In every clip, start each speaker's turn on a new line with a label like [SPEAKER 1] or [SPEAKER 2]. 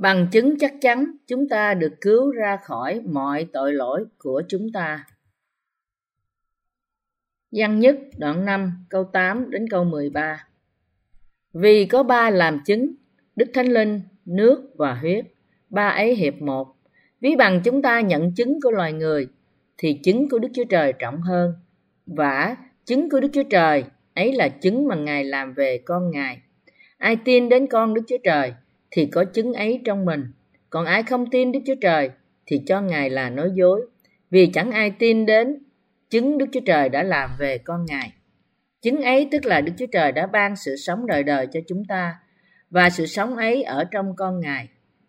[SPEAKER 1] Bằng chứng chắc chắn chúng ta được cứu ra khỏi mọi tội lỗi của chúng ta. Văn nhất đoạn 5 câu 8 đến câu 13 Vì có ba làm chứng, Đức Thánh Linh, nước và huyết, ba ấy hiệp một. Ví bằng chúng ta nhận chứng của loài người, thì chứng của Đức Chúa Trời trọng hơn. Và chứng của Đức Chúa Trời ấy là chứng mà Ngài làm về con Ngài. Ai tin đến con Đức Chúa Trời thì có chứng ấy trong mình. Còn ai không tin Đức Chúa Trời thì cho Ngài là nói dối. Vì chẳng ai tin đến chứng Đức Chúa Trời đã làm về con Ngài. Chứng ấy tức là Đức Chúa Trời đã ban sự sống đời đời cho chúng ta và sự sống ấy ở trong con Ngài.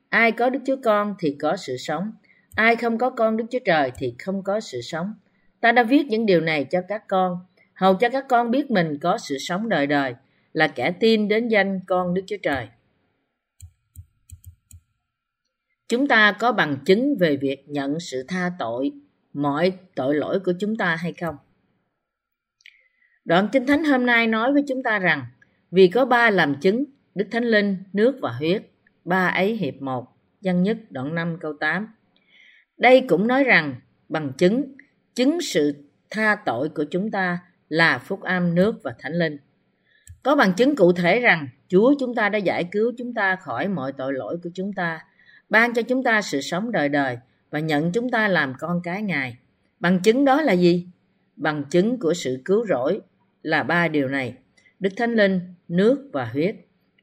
[SPEAKER 1] Ai có Đức Chúa Con thì có sự sống, ai không có con Đức Chúa Trời thì không có sự sống. Ta đã viết những điều này cho các con, hầu cho các con biết mình có sự sống đời đời, là kẻ tin đến danh con Đức Chúa Trời. Chúng ta có bằng chứng về việc nhận sự tha tội mọi tội lỗi của chúng ta hay không? Đoạn Kinh Thánh hôm nay nói với chúng ta rằng vì có ba làm chứng, Đức Thánh Linh, nước và huyết, ba ấy hiệp một, dân nhất đoạn 5 câu 8. Đây cũng nói rằng bằng chứng, chứng sự tha tội của chúng ta là phúc âm nước và thánh linh. Có bằng chứng cụ thể rằng Chúa chúng ta đã giải cứu chúng ta khỏi mọi tội lỗi của chúng ta, ban cho chúng ta sự sống đời đời và nhận chúng ta làm con cái Ngài. Bằng chứng đó là gì? Bằng chứng của sự cứu rỗi là ba điều này. Đức Thánh Linh, nước và huyết.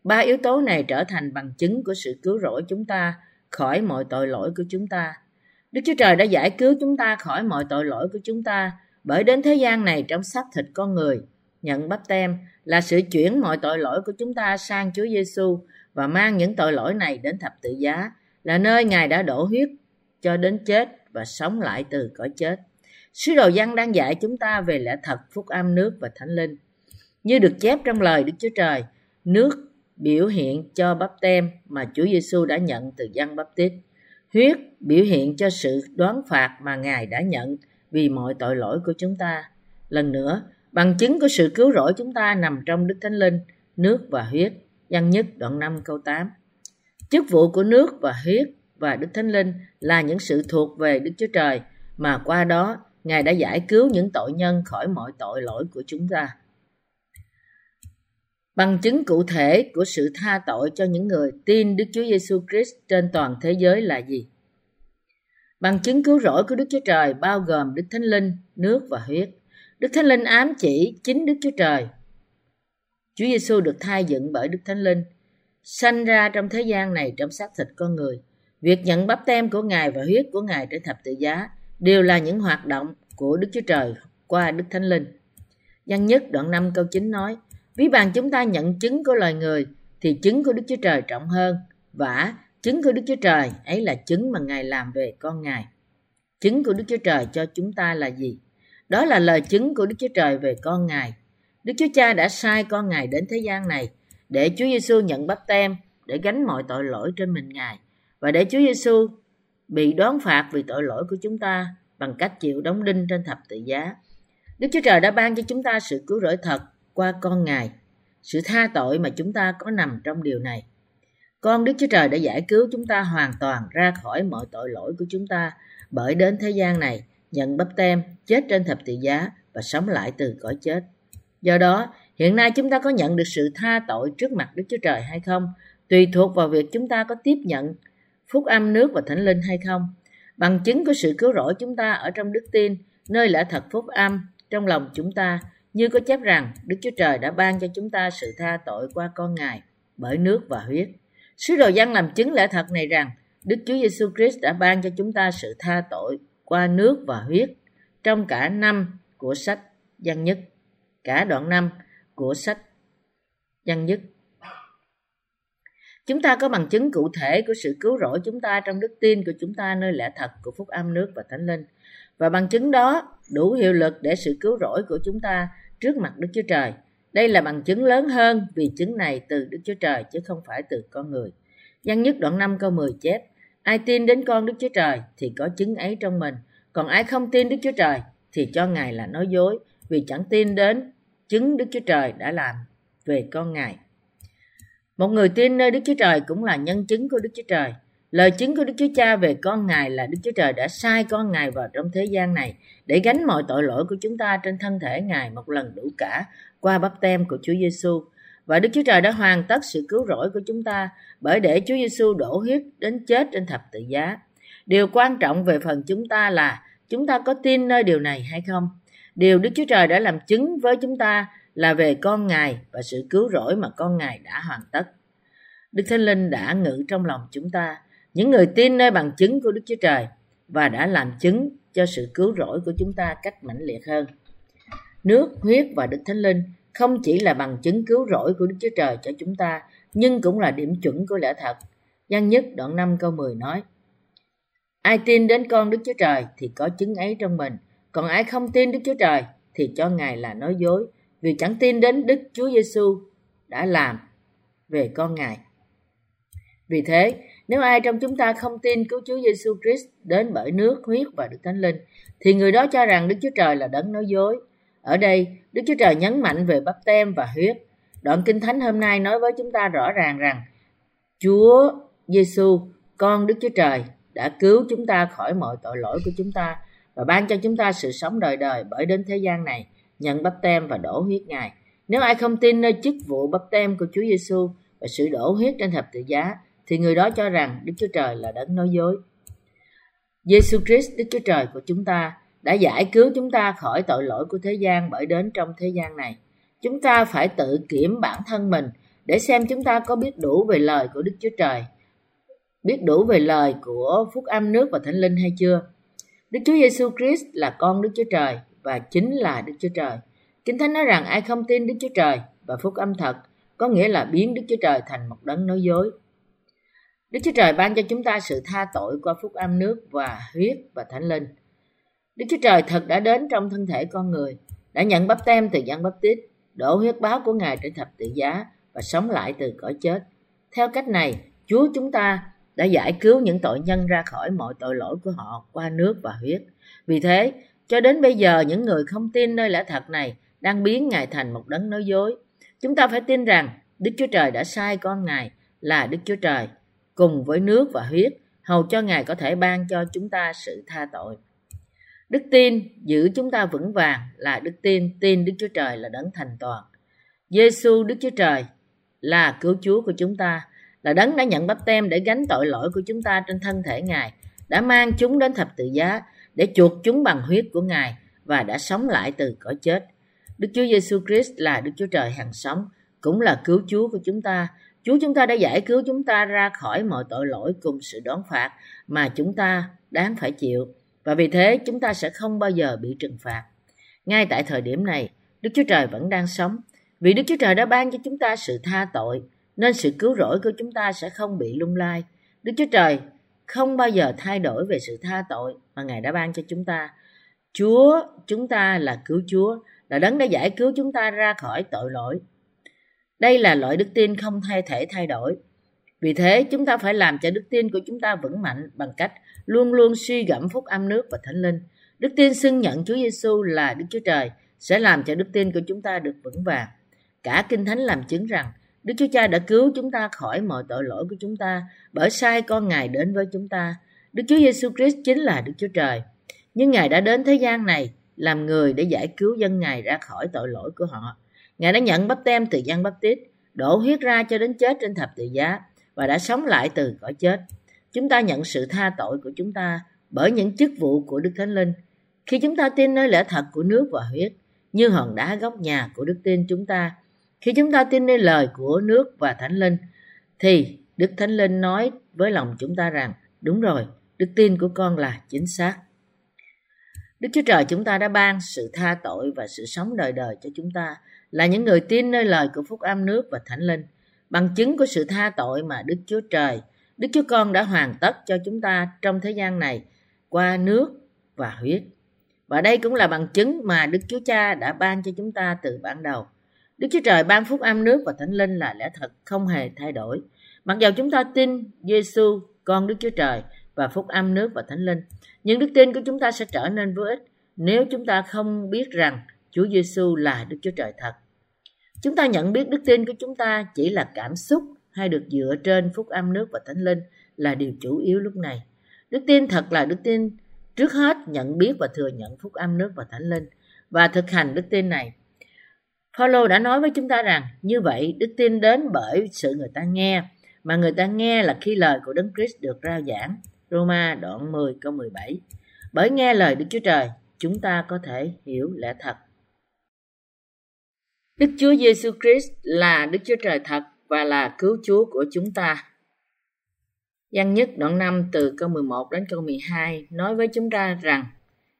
[SPEAKER 1] Ba yếu tố này trở thành bằng chứng của sự cứu rỗi chúng ta khỏi mọi tội lỗi của chúng ta. Đức Chúa Trời đã giải cứu chúng ta khỏi mọi tội lỗi của chúng ta bởi đến thế gian này trong xác thịt con người. Nhận bắp tem là sự chuyển mọi tội lỗi của chúng ta sang Chúa Giêsu và mang những tội lỗi này đến thập tự giá là nơi Ngài đã đổ huyết cho đến chết và sống lại từ cõi chết. Sứ đồ văn đang dạy chúng ta về lẽ thật phúc âm nước và thánh linh. Như được chép trong lời Đức Chúa Trời, nước biểu hiện cho bắp tem mà Chúa Giêsu đã nhận từ dân bắp tít. Huyết biểu hiện cho sự đoán phạt mà Ngài đã nhận vì mọi tội lỗi của chúng ta. Lần nữa, bằng chứng của sự cứu rỗi chúng ta nằm trong Đức Thánh Linh, nước và huyết. Văn nhất đoạn 5 câu 8. Chức vụ của nước và huyết và Đức Thánh Linh là những sự thuộc về Đức Chúa Trời mà qua đó Ngài đã giải cứu những tội nhân khỏi mọi tội lỗi của chúng ta. Bằng chứng cụ thể của sự tha tội cho những người tin Đức Chúa Giêsu Christ trên toàn thế giới là gì? Bằng chứng cứu rỗi của Đức Chúa Trời bao gồm Đức Thánh Linh, nước và huyết. Đức Thánh Linh ám chỉ chính Đức Chúa Trời. Chúa Giêsu được thai dựng bởi Đức Thánh Linh, sanh ra trong thế gian này trong xác thịt con người. Việc nhận bắp tem của Ngài và huyết của Ngài trên thập tự giá đều là những hoạt động của Đức Chúa Trời qua Đức Thánh Linh. Văn nhất đoạn 5 câu 9 nói, Ví bằng chúng ta nhận chứng của loài người, thì chứng của Đức Chúa Trời trọng hơn, và chứng của Đức Chúa Trời ấy là chứng mà Ngài làm về con Ngài. Chứng của Đức Chúa Trời cho chúng ta là gì? Đó là lời chứng của Đức Chúa Trời về con Ngài. Đức Chúa Cha đã sai con Ngài đến thế gian này để Chúa Giêsu nhận bắp tem để gánh mọi tội lỗi trên mình Ngài và để Chúa Giêsu bị đoán phạt vì tội lỗi của chúng ta bằng cách chịu đóng đinh trên thập tự giá. Đức Chúa Trời đã ban cho chúng ta sự cứu rỗi thật qua con Ngài. Sự tha tội mà chúng ta có nằm trong điều này. Con Đức Chúa Trời đã giải cứu chúng ta hoàn toàn ra khỏi mọi tội lỗi của chúng ta bởi đến thế gian này nhận bắp tem, chết trên thập tự giá và sống lại từ cõi chết. Do đó, hiện nay chúng ta có nhận được sự tha tội trước mặt Đức Chúa Trời hay không, tùy thuộc vào việc chúng ta có tiếp nhận phúc âm nước và thánh linh hay không. Bằng chứng của sự cứu rỗi chúng ta ở trong đức tin, nơi lẽ thật phúc âm trong lòng chúng ta, như có chép rằng Đức Chúa Trời đã ban cho chúng ta sự tha tội qua con Ngài bởi nước và huyết. Sứ đồ dân làm chứng lẽ thật này rằng Đức Chúa Giêsu Christ đã ban cho chúng ta sự tha tội qua nước và huyết trong cả năm của sách giăng Nhất, cả đoạn năm của sách Văn Nhất. Chúng ta có bằng chứng cụ thể của sự cứu rỗi chúng ta trong đức tin của chúng ta nơi lẽ thật của phúc âm nước và thánh linh. Và bằng chứng đó đủ hiệu lực để sự cứu rỗi của chúng ta trước mặt Đức Chúa Trời. Đây là bằng chứng lớn hơn vì chứng này từ Đức Chúa Trời chứ không phải từ con người. Văn nhất đoạn 5 câu 10 chép, Ai tin đến con Đức Chúa Trời thì có chứng ấy trong mình. Còn ai không tin Đức Chúa Trời thì cho Ngài là nói dối, vì chẳng tin đến chứng Đức Chúa Trời đã làm về con Ngài. Một người tin nơi Đức Chúa Trời cũng là nhân chứng của Đức Chúa Trời. Lời chứng của Đức Chúa Cha về con Ngài là Đức Chúa Trời đã sai con Ngài vào trong thế gian này để gánh mọi tội lỗi của chúng ta trên thân thể Ngài một lần đủ cả qua bắp tem của Chúa Giêsu. Và Đức Chúa Trời đã hoàn tất sự cứu rỗi của chúng ta bởi để Chúa Giêsu đổ huyết đến chết trên thập tự giá. Điều quan trọng về phần chúng ta là chúng ta có tin nơi điều này hay không? Điều Đức Chúa Trời đã làm chứng với chúng ta là về con Ngài và sự cứu rỗi mà con Ngài đã hoàn tất. Đức Thánh Linh đã ngự trong lòng chúng ta, những người tin nơi bằng chứng của Đức Chúa Trời và đã làm chứng cho sự cứu rỗi của chúng ta cách mãnh liệt hơn. Nước, huyết và Đức Thánh Linh không chỉ là bằng chứng cứu rỗi của Đức Chúa Trời cho chúng ta, nhưng cũng là điểm chuẩn của lẽ thật. Giăng nhất đoạn 5 câu 10 nói, Ai tin đến con Đức Chúa Trời thì có chứng ấy trong mình, còn ai không tin Đức Chúa Trời thì cho Ngài là nói dối, vì chẳng tin đến Đức Chúa Giêsu đã làm về con Ngài. Vì thế, nếu ai trong chúng ta không tin cứu Chúa Giêsu Christ đến bởi nước, huyết và Đức Thánh Linh, thì người đó cho rằng Đức Chúa Trời là đấng nói dối. Ở đây, Đức Chúa Trời nhấn mạnh về bắp tem và huyết. Đoạn Kinh Thánh hôm nay nói với chúng ta rõ ràng rằng Chúa Giêsu, con Đức Chúa Trời, đã cứu chúng ta khỏi mọi tội lỗi của chúng ta và ban cho chúng ta sự sống đời đời bởi đến thế gian này, nhận bắp tem và đổ huyết Ngài. Nếu ai không tin nơi chức vụ bắp tem của Chúa Giêsu và sự đổ huyết trên thập tự giá, thì người đó cho rằng Đức Chúa Trời là đấng nói dối. Giêsu Christ, Đức Chúa Trời của chúng ta, đã giải cứu chúng ta khỏi tội lỗi của thế gian bởi đến trong thế gian này. Chúng ta phải tự kiểm bản thân mình để xem chúng ta có biết đủ về lời của Đức Chúa Trời, biết đủ về lời của phúc âm nước và thánh linh hay chưa. Đức Chúa Giêsu Christ là con Đức Chúa Trời và chính là Đức Chúa Trời. Kinh Thánh nói rằng ai không tin Đức Chúa Trời và phúc âm thật có nghĩa là biến Đức Chúa Trời thành một đấng nói dối. Đức Chúa Trời ban cho chúng ta sự tha tội qua phúc âm nước và huyết và thánh linh. Đức Chúa Trời thật đã đến trong thân thể con người, đã nhận bắp tem từ dân bắp tít, đổ huyết báo của Ngài trên thập tự giá và sống lại từ cõi chết. Theo cách này, Chúa chúng ta đã giải cứu những tội nhân ra khỏi mọi tội lỗi của họ qua nước và huyết. Vì thế, cho đến bây giờ những người không tin nơi lẽ thật này đang biến Ngài thành một đấng nói dối. Chúng ta phải tin rằng Đức Chúa Trời đã sai con Ngài là Đức Chúa Trời cùng với nước và huyết hầu cho Ngài có thể ban cho chúng ta sự tha tội. Đức tin giữ chúng ta vững vàng là đức tin tin Đức Chúa Trời là đấng thành toàn. Giêsu Đức Chúa Trời là cứu Chúa của chúng ta, là đấng đã nhận bắp tem để gánh tội lỗi của chúng ta trên thân thể Ngài, đã mang chúng đến thập tự giá để chuộc chúng bằng huyết của Ngài và đã sống lại từ cõi chết. Đức Chúa Giêsu Christ là Đức Chúa Trời hằng sống, cũng là cứu Chúa của chúng ta. Chúa chúng ta đã giải cứu chúng ta ra khỏi mọi tội lỗi cùng sự đón phạt mà chúng ta đáng phải chịu. Và vì thế chúng ta sẽ không bao giờ bị trừng phạt. Ngay tại thời điểm này, Đức Chúa Trời vẫn đang sống. Vì Đức Chúa Trời đã ban cho chúng ta sự tha tội, nên sự cứu rỗi của chúng ta sẽ không bị lung lai. Đức Chúa Trời không bao giờ thay đổi về sự tha tội mà Ngài đã ban cho chúng ta. Chúa chúng ta là cứu Chúa, là đấng đã giải cứu chúng ta ra khỏi tội lỗi. Đây là loại đức tin không thay thể thay đổi. Vì thế, chúng ta phải làm cho đức tin của chúng ta vững mạnh bằng cách luôn luôn suy gẫm phúc âm nước và thánh linh. Đức tin xưng nhận Chúa Giêsu là Đức Chúa Trời sẽ làm cho đức tin của chúng ta được vững vàng. Cả Kinh Thánh làm chứng rằng Đức Chúa Cha đã cứu chúng ta khỏi mọi tội lỗi của chúng ta bởi sai con Ngài đến với chúng ta. Đức Chúa Giêsu Christ chính là Đức Chúa Trời. Nhưng Ngài đã đến thế gian này làm người để giải cứu dân Ngài ra khỏi tội lỗi của họ. Ngài đã nhận bắp tem từ dân bắp tít, đổ huyết ra cho đến chết trên thập tự giá và đã sống lại từ cõi chết. Chúng ta nhận sự tha tội của chúng ta bởi những chức vụ của Đức Thánh Linh. Khi chúng ta tin nơi lẽ thật của nước và huyết, như hòn đá góc nhà của đức tin chúng ta, khi chúng ta tin nơi lời của nước và Thánh Linh, thì Đức Thánh Linh nói với lòng chúng ta rằng, đúng rồi, đức tin của con là chính xác. Đức Chúa Trời chúng ta đã ban sự tha tội và sự sống đời đời cho chúng ta là những người tin nơi lời của Phúc Âm nước và Thánh Linh. Bằng chứng của sự tha tội mà Đức Chúa Trời, Đức Chúa Con đã hoàn tất cho chúng ta trong thế gian này qua nước và huyết. Và đây cũng là bằng chứng mà Đức Chúa Cha đã ban cho chúng ta từ ban đầu. Đức Chúa Trời ban phúc âm nước và thánh linh là lẽ thật không hề thay đổi. Mặc dù chúng ta tin Giêsu con Đức Chúa Trời và phúc âm nước và thánh linh, nhưng đức tin của chúng ta sẽ trở nên vô ích nếu chúng ta không biết rằng Chúa Giêsu là Đức Chúa Trời thật. Chúng ta nhận biết đức tin của chúng ta chỉ là cảm xúc hay được dựa trên phúc âm nước và thánh linh là điều chủ yếu lúc này. Đức tin thật là đức tin trước hết nhận biết và thừa nhận phúc âm nước và thánh linh và thực hành đức tin này. Paulo đã nói với chúng ta rằng như vậy đức tin đến bởi sự người ta nghe mà người ta nghe là khi lời của Đấng Christ được rao giảng. Roma đoạn 10 câu 17. Bởi nghe lời Đức Chúa Trời, chúng ta có thể hiểu lẽ thật. Đức Chúa Giêsu Christ là Đức Chúa Trời thật và là cứu Chúa của chúng ta. Giăng nhất đoạn 5 từ câu 11 đến câu 12 nói với chúng ta rằng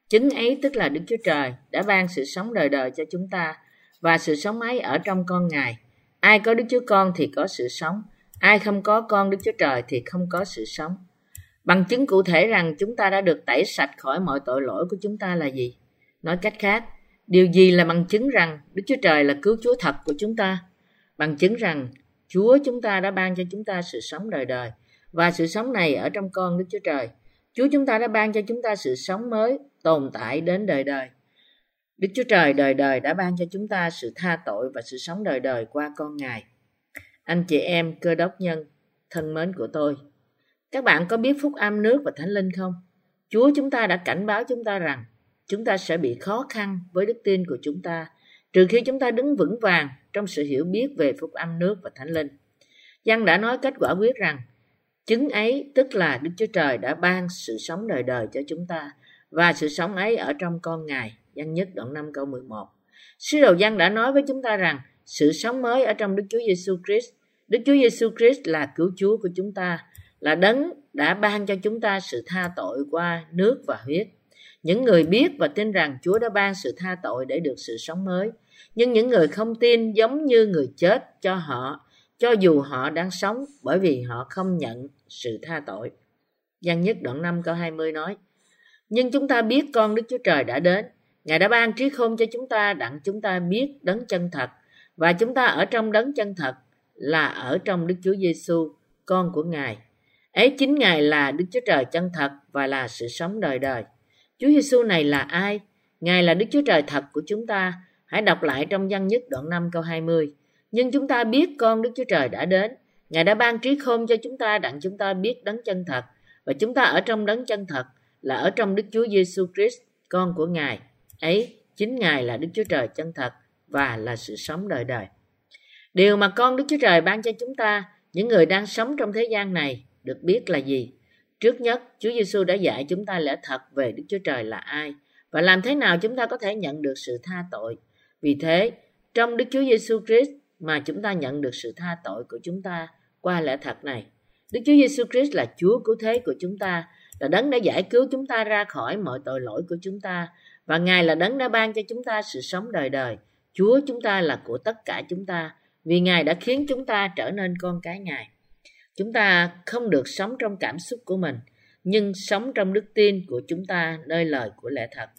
[SPEAKER 1] Chứng ấy tức là Đức Chúa Trời đã ban sự sống đời đời cho chúng ta và sự sống ấy ở trong con Ngài. Ai có Đức Chúa Con thì có sự sống, ai không có con Đức Chúa Trời thì không có sự sống. Bằng chứng cụ thể rằng chúng ta đã được tẩy sạch khỏi mọi tội lỗi của chúng ta là gì? Nói cách khác, điều gì là bằng chứng rằng Đức Chúa Trời là cứu Chúa thật của chúng ta? Bằng chứng rằng Chúa chúng ta đã ban cho chúng ta sự sống đời đời và sự sống này ở trong con Đức Chúa Trời. Chúa chúng ta đã ban cho chúng ta sự sống mới tồn tại đến đời đời. Đức Chúa Trời đời đời đã ban cho chúng ta sự tha tội và sự sống đời đời qua con Ngài. Anh chị em cơ đốc nhân thân mến của tôi, các bạn có biết phúc âm nước và thánh linh không? Chúa chúng ta đã cảnh báo chúng ta rằng chúng ta sẽ bị khó khăn với đức tin của chúng ta trừ khi chúng ta đứng vững vàng trong sự hiểu biết về phúc âm nước và thánh linh. Giăng đã nói kết quả quyết rằng chứng ấy tức là Đức Chúa Trời đã ban sự sống đời đời cho chúng ta và sự sống ấy ở trong con Ngài. Giăng nhất đoạn 5 câu 11. Sứ đồ Giăng đã nói với chúng ta rằng sự sống mới ở trong Đức Chúa Giêsu Christ. Đức Chúa Giêsu Christ là cứu Chúa của chúng ta, là đấng đã ban cho chúng ta sự tha tội qua nước và huyết. Những người biết và tin rằng Chúa đã ban sự tha tội để được sự sống mới. Nhưng những người không tin giống như người chết cho họ, cho dù họ đang sống bởi vì họ không nhận sự tha tội. Giăng nhất đoạn 5 câu 20 nói, Nhưng chúng ta biết con Đức Chúa Trời đã đến. Ngài đã ban trí khôn cho chúng ta đặng chúng ta biết đấng chân thật. Và chúng ta ở trong đấng chân thật là ở trong Đức Chúa Giêsu, con của Ngài. Ấy chính Ngài là Đức Chúa Trời chân thật và là sự sống đời đời. Chúa Giêsu này là ai? Ngài là Đức Chúa Trời thật của chúng ta. Hãy đọc lại trong văn nhất đoạn 5 câu 20. Nhưng chúng ta biết con Đức Chúa Trời đã đến. Ngài đã ban trí khôn cho chúng ta đặng chúng ta biết đấng chân thật. Và chúng ta ở trong đấng chân thật là ở trong Đức Chúa Giêsu Christ, con của Ngài. Ấy, chính Ngài là Đức Chúa Trời chân thật và là sự sống đời đời. Điều mà con Đức Chúa Trời ban cho chúng ta, những người đang sống trong thế gian này, được biết là gì? Trước nhất, Chúa Giêsu đã dạy chúng ta lẽ thật về Đức Chúa Trời là ai và làm thế nào chúng ta có thể nhận được sự tha tội. Vì thế, trong Đức Chúa Giêsu Christ mà chúng ta nhận được sự tha tội của chúng ta qua lẽ thật này. Đức Chúa Giêsu Christ là Chúa cứu thế của chúng ta, là đấng đã giải cứu chúng ta ra khỏi mọi tội lỗi của chúng ta và Ngài là đấng đã ban cho chúng ta sự sống đời đời. Chúa chúng ta là của tất cả chúng ta vì Ngài đã khiến chúng ta trở nên con cái Ngài. Chúng ta không được sống trong cảm xúc của mình, nhưng sống trong đức tin của chúng ta nơi lời của lẽ thật.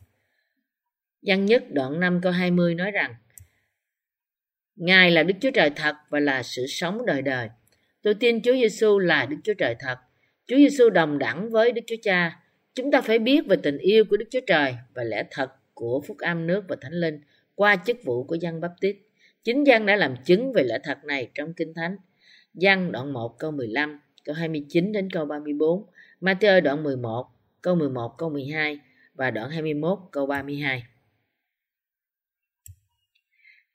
[SPEAKER 1] Văn nhất đoạn 5 câu 20 nói rằng Ngài là Đức Chúa Trời thật và là sự sống đời đời. Tôi tin Chúa Giêsu là Đức Chúa Trời thật. Chúa Giêsu đồng đẳng với Đức Chúa Cha. Chúng ta phải biết về tình yêu của Đức Chúa Trời và lẽ thật của phúc âm nước và thánh linh qua chức vụ của dân Báp tít. Chính Giăng đã làm chứng về lẽ thật này trong Kinh Thánh. Giăng đoạn 1 câu 15, câu 29 đến câu 34, Matthew đoạn 11, câu 11 câu 12 và đoạn 21 câu 32.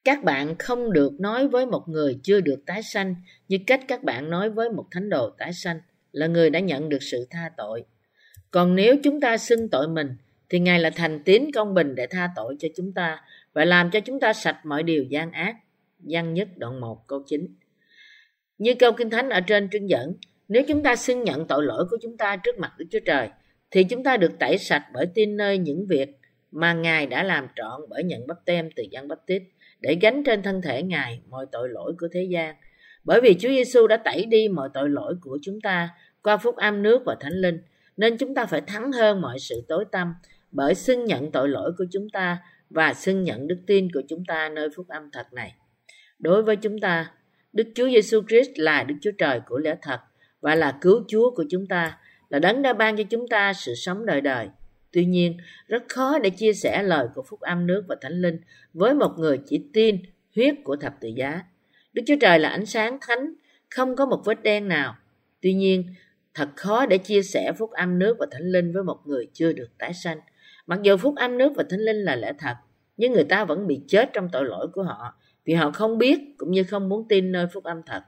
[SPEAKER 1] Các bạn không được nói với một người chưa được tái sanh như cách các bạn nói với một thánh đồ tái sanh là người đã nhận được sự tha tội. Còn nếu chúng ta xưng tội mình thì Ngài là thành tín công bình để tha tội cho chúng ta và làm cho chúng ta sạch mọi điều gian ác. gian nhất đoạn 1 câu 9 Như câu Kinh Thánh ở trên trưng dẫn, nếu chúng ta xưng nhận tội lỗi của chúng ta trước mặt Đức Chúa Trời, thì chúng ta được tẩy sạch bởi tin nơi những việc mà Ngài đã làm trọn bởi nhận bắp tem từ dân bắp tít để gánh trên thân thể Ngài mọi tội lỗi của thế gian. Bởi vì Chúa Giêsu đã tẩy đi mọi tội lỗi của chúng ta qua phúc âm nước và thánh linh, nên chúng ta phải thắng hơn mọi sự tối tăm bởi xưng nhận tội lỗi của chúng ta và xưng nhận đức tin của chúng ta nơi phúc âm thật này. Đối với chúng ta, Đức Chúa Giêsu Christ là Đức Chúa Trời của lẽ thật và là cứu Chúa của chúng ta, là đấng đã ban cho chúng ta sự sống đời đời. Tuy nhiên, rất khó để chia sẻ lời của phúc âm nước và thánh linh với một người chỉ tin huyết của thập tự giá. Đức Chúa Trời là ánh sáng thánh không có một vết đen nào. Tuy nhiên, thật khó để chia sẻ phúc âm nước và thánh linh với một người chưa được tái sanh. Mặc dù phúc âm nước và thánh linh là lẽ thật, nhưng người ta vẫn bị chết trong tội lỗi của họ vì họ không biết cũng như không muốn tin nơi phúc âm thật.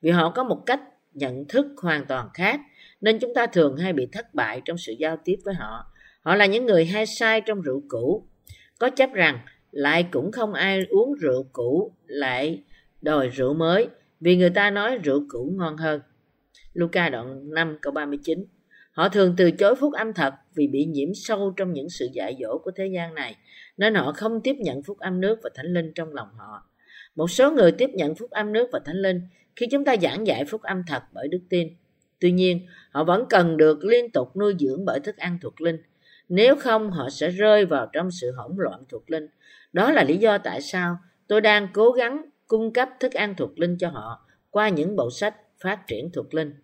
[SPEAKER 1] Vì họ có một cách nhận thức hoàn toàn khác nên chúng ta thường hay bị thất bại trong sự giao tiếp với họ. Họ là những người hay sai trong rượu cũ. Có chấp rằng lại cũng không ai uống rượu cũ lại đòi rượu mới vì người ta nói rượu cũ ngon hơn. Luca đoạn 5 câu 39 Họ thường từ chối phúc âm thật vì bị nhiễm sâu trong những sự dạy dỗ của thế gian này, nên họ không tiếp nhận phúc âm nước và thánh linh trong lòng họ. Một số người tiếp nhận phúc âm nước và thánh linh khi chúng ta giảng dạy phúc âm thật bởi đức tin. Tuy nhiên, họ vẫn cần được liên tục nuôi dưỡng bởi thức ăn thuộc linh. Nếu không, họ sẽ rơi vào trong sự hỗn loạn thuộc linh. Đó là lý do tại sao tôi đang cố gắng cung cấp thức ăn thuộc linh cho họ qua những bộ sách phát triển thuộc linh.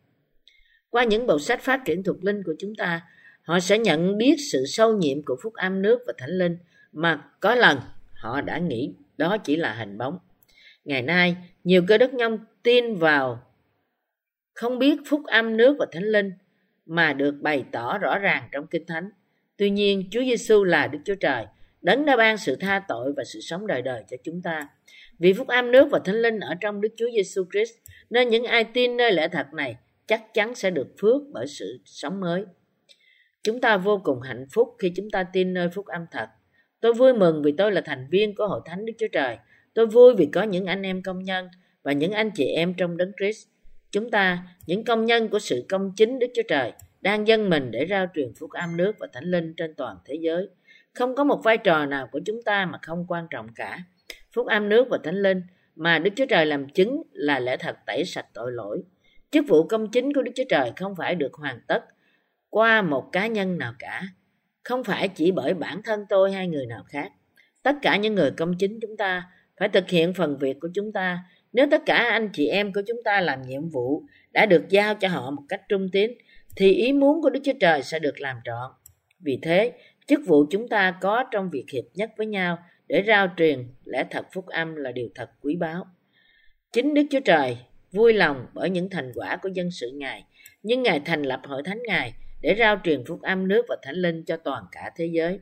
[SPEAKER 1] Qua những bộ sách phát triển thuộc linh của chúng ta, họ sẽ nhận biết sự sâu nhiệm của phúc âm nước và thánh linh mà có lần họ đã nghĩ đó chỉ là hình bóng. Ngày nay, nhiều cơ đốc nhân tin vào không biết phúc âm nước và thánh linh mà được bày tỏ rõ ràng trong Kinh Thánh. Tuy nhiên, Chúa Giêsu là Đức Chúa Trời, đấng đã ban sự tha tội và sự sống đời đời cho chúng ta. Vì phúc âm nước và thánh linh ở trong Đức Chúa Giêsu Christ, nên những ai tin nơi lẽ thật này chắc chắn sẽ được phước bởi sự sống mới. Chúng ta vô cùng hạnh phúc khi chúng ta tin nơi phúc âm thật. Tôi vui mừng vì tôi là thành viên của Hội Thánh Đức Chúa Trời. Tôi vui vì có những anh em công nhân và những anh chị em trong đấng Christ. Chúng ta, những công nhân của sự công chính Đức Chúa Trời, đang dâng mình để rao truyền phúc âm nước và thánh linh trên toàn thế giới. Không có một vai trò nào của chúng ta mà không quan trọng cả. Phúc âm nước và thánh linh mà Đức Chúa Trời làm chứng là lẽ thật tẩy sạch tội lỗi. Chức vụ công chính của Đức Chúa Trời không phải được hoàn tất qua một cá nhân nào cả, không phải chỉ bởi bản thân tôi hay người nào khác. Tất cả những người công chính chúng ta phải thực hiện phần việc của chúng ta. Nếu tất cả anh chị em của chúng ta làm nhiệm vụ đã được giao cho họ một cách trung tín, thì ý muốn của Đức Chúa Trời sẽ được làm trọn. Vì thế, chức vụ chúng ta có trong việc hiệp nhất với nhau để rao truyền lẽ thật phúc âm là điều thật quý báu. Chính Đức Chúa Trời vui lòng bởi những thành quả của dân sự Ngài, nhưng Ngài thành lập hội thánh Ngài để rao truyền phúc âm nước và thánh linh cho toàn cả thế giới.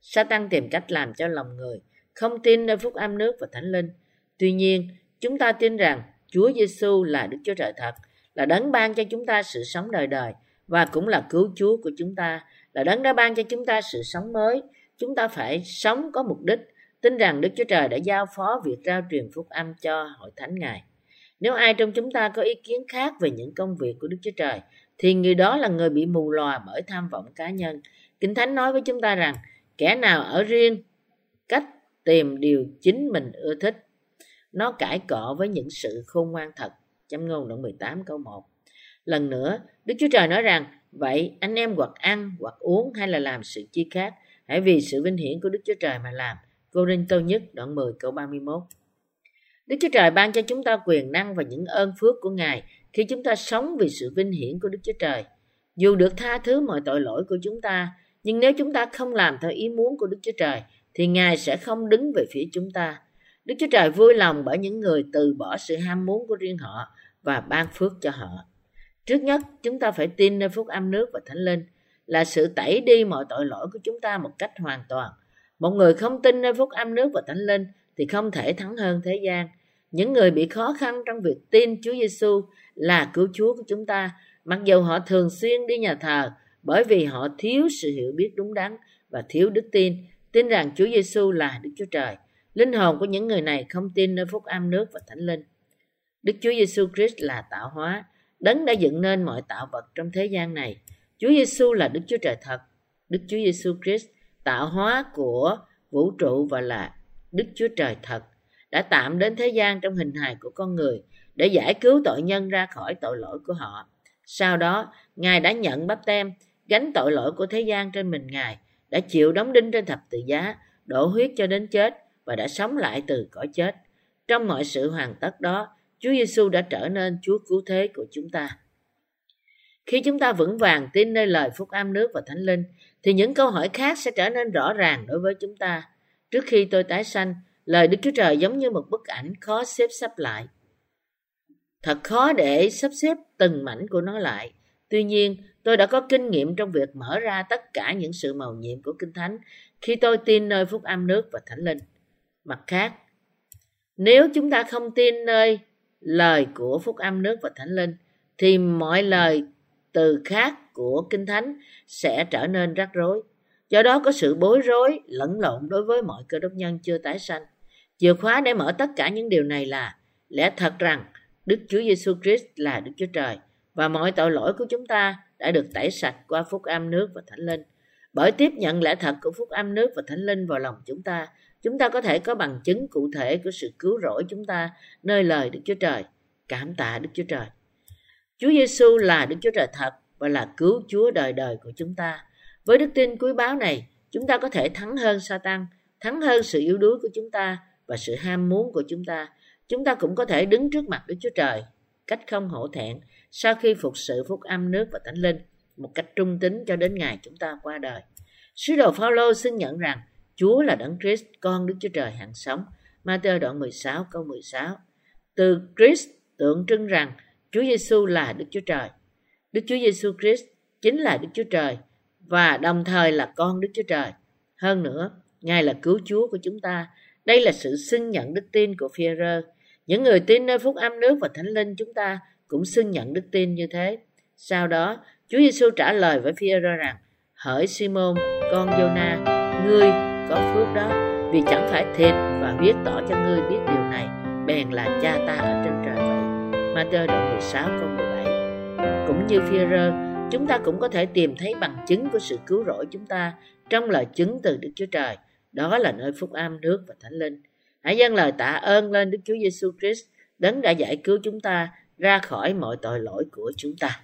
[SPEAKER 1] Satan tìm cách làm cho lòng người không tin nơi phúc âm nước và thánh linh. Tuy nhiên, chúng ta tin rằng Chúa Giêsu là Đức Chúa Trời thật, là đấng ban cho chúng ta sự sống đời đời và cũng là cứu Chúa của chúng ta, là đấng đã ban cho chúng ta sự sống mới. Chúng ta phải sống có mục đích, tin rằng Đức Chúa Trời đã giao phó việc rao truyền phúc âm cho hội thánh Ngài. Nếu ai trong chúng ta có ý kiến khác về những công việc của Đức Chúa Trời, thì người đó là người bị mù lòa bởi tham vọng cá nhân. Kinh Thánh nói với chúng ta rằng, kẻ nào ở riêng cách tìm điều chính mình ưa thích, nó cãi cọ với những sự khôn ngoan thật. Châm ngôn đoạn 18 câu 1. Lần nữa, Đức Chúa Trời nói rằng, vậy anh em hoặc ăn, hoặc uống hay là làm sự chi khác, hãy vì sự vinh hiển của Đức Chúa Trời mà làm. Cô Rinh Tô Nhất đoạn 10 câu 31. Đức Chúa Trời ban cho chúng ta quyền năng và những ơn phước của Ngài khi chúng ta sống vì sự vinh hiển của Đức Chúa Trời. Dù được tha thứ mọi tội lỗi của chúng ta, nhưng nếu chúng ta không làm theo ý muốn của Đức Chúa Trời, thì Ngài sẽ không đứng về phía chúng ta. Đức Chúa Trời vui lòng bởi những người từ bỏ sự ham muốn của riêng họ và ban phước cho họ. Trước nhất, chúng ta phải tin nơi phúc âm nước và thánh linh là sự tẩy đi mọi tội lỗi của chúng ta một cách hoàn toàn. Một người không tin nơi phúc âm nước và thánh linh thì không thể thắng hơn thế gian. Những người bị khó khăn trong việc tin Chúa Giêsu là cứu Chúa của chúng ta, mặc dù họ thường xuyên đi nhà thờ bởi vì họ thiếu sự hiểu biết đúng đắn và thiếu đức tin, tin rằng Chúa Giêsu là Đức Chúa Trời. Linh hồn của những người này không tin nơi phúc âm nước và thánh linh. Đức Chúa Giêsu Christ là tạo hóa, đấng đã dựng nên mọi tạo vật trong thế gian này. Chúa Giêsu là Đức Chúa Trời thật. Đức Chúa Giêsu Christ tạo hóa của vũ trụ và là Đức Chúa Trời thật đã tạm đến thế gian trong hình hài của con người để giải cứu tội nhân ra khỏi tội lỗi của họ. Sau đó, Ngài đã nhận bắp tem, gánh tội lỗi của thế gian trên mình Ngài, đã chịu đóng đinh trên thập tự giá, đổ huyết cho đến chết và đã sống lại từ cõi chết. Trong mọi sự hoàn tất đó, Chúa Giêsu đã trở nên Chúa cứu thế của chúng ta. Khi chúng ta vững vàng tin nơi lời phúc âm nước và thánh linh, thì những câu hỏi khác sẽ trở nên rõ ràng đối với chúng ta. Trước khi tôi tái sanh, lời Đức Chúa Trời giống như một bức ảnh khó xếp sắp lại. Thật khó để sắp xếp từng mảnh của nó lại. Tuy nhiên, tôi đã có kinh nghiệm trong việc mở ra tất cả những sự màu nhiệm của Kinh Thánh khi tôi tin nơi phúc âm nước và thánh linh. Mặt khác, nếu chúng ta không tin nơi lời của phúc âm nước và thánh linh, thì mọi lời từ khác của Kinh Thánh sẽ trở nên rắc rối. Do đó có sự bối rối, lẫn lộn đối với mọi cơ đốc nhân chưa tái sanh. Chìa khóa để mở tất cả những điều này là lẽ thật rằng Đức Chúa Giêsu Christ là Đức Chúa Trời và mọi tội lỗi của chúng ta đã được tẩy sạch qua phúc âm nước và thánh linh. Bởi tiếp nhận lẽ thật của phúc âm nước và thánh linh vào lòng chúng ta, chúng ta có thể có bằng chứng cụ thể của sự cứu rỗi chúng ta nơi lời Đức Chúa Trời. Cảm tạ Đức Chúa Trời. Chúa Giêsu là Đức Chúa Trời thật và là cứu Chúa đời đời của chúng ta. Với đức tin cuối báo này, chúng ta có thể thắng hơn Satan, thắng hơn sự yếu đuối của chúng ta và sự ham muốn của chúng ta. Chúng ta cũng có thể đứng trước mặt Đức Chúa Trời cách không hổ thẹn sau khi phục sự phúc âm nước và thánh linh một cách trung tín cho đến ngày chúng ta qua đời. Sứ đồ Phaolô xin nhận rằng Chúa là Đấng Christ, con Đức Chúa Trời hàng sống. Matthew đoạn 16 câu 16. Từ Christ tượng trưng rằng Chúa Giêsu là Đức Chúa Trời. Đức Chúa Giêsu Christ chính là Đức Chúa Trời và đồng thời là con Đức Chúa Trời. Hơn nữa, Ngài là cứu Chúa của chúng ta. Đây là sự xưng nhận đức tin của phi Những người tin nơi phúc âm nước và thánh linh chúng ta cũng xưng nhận đức tin như thế. Sau đó, Chúa Giêsu trả lời với phi rằng, hỡi Simon, con Jonah, ngươi có phước đó, vì chẳng phải thịt và huyết tỏ cho ngươi biết điều này, bèn là cha ta ở trên trời vậy. Matthew đoạn 16 câu 17 Cũng như phi chúng ta cũng có thể tìm thấy bằng chứng của sự cứu rỗi chúng ta trong lời chứng từ Đức Chúa Trời. Đó là nơi phúc âm nước và thánh linh. Hãy dâng lời tạ ơn lên Đức Chúa Giêsu Christ, đấng đã giải cứu chúng ta ra khỏi mọi tội lỗi của chúng ta.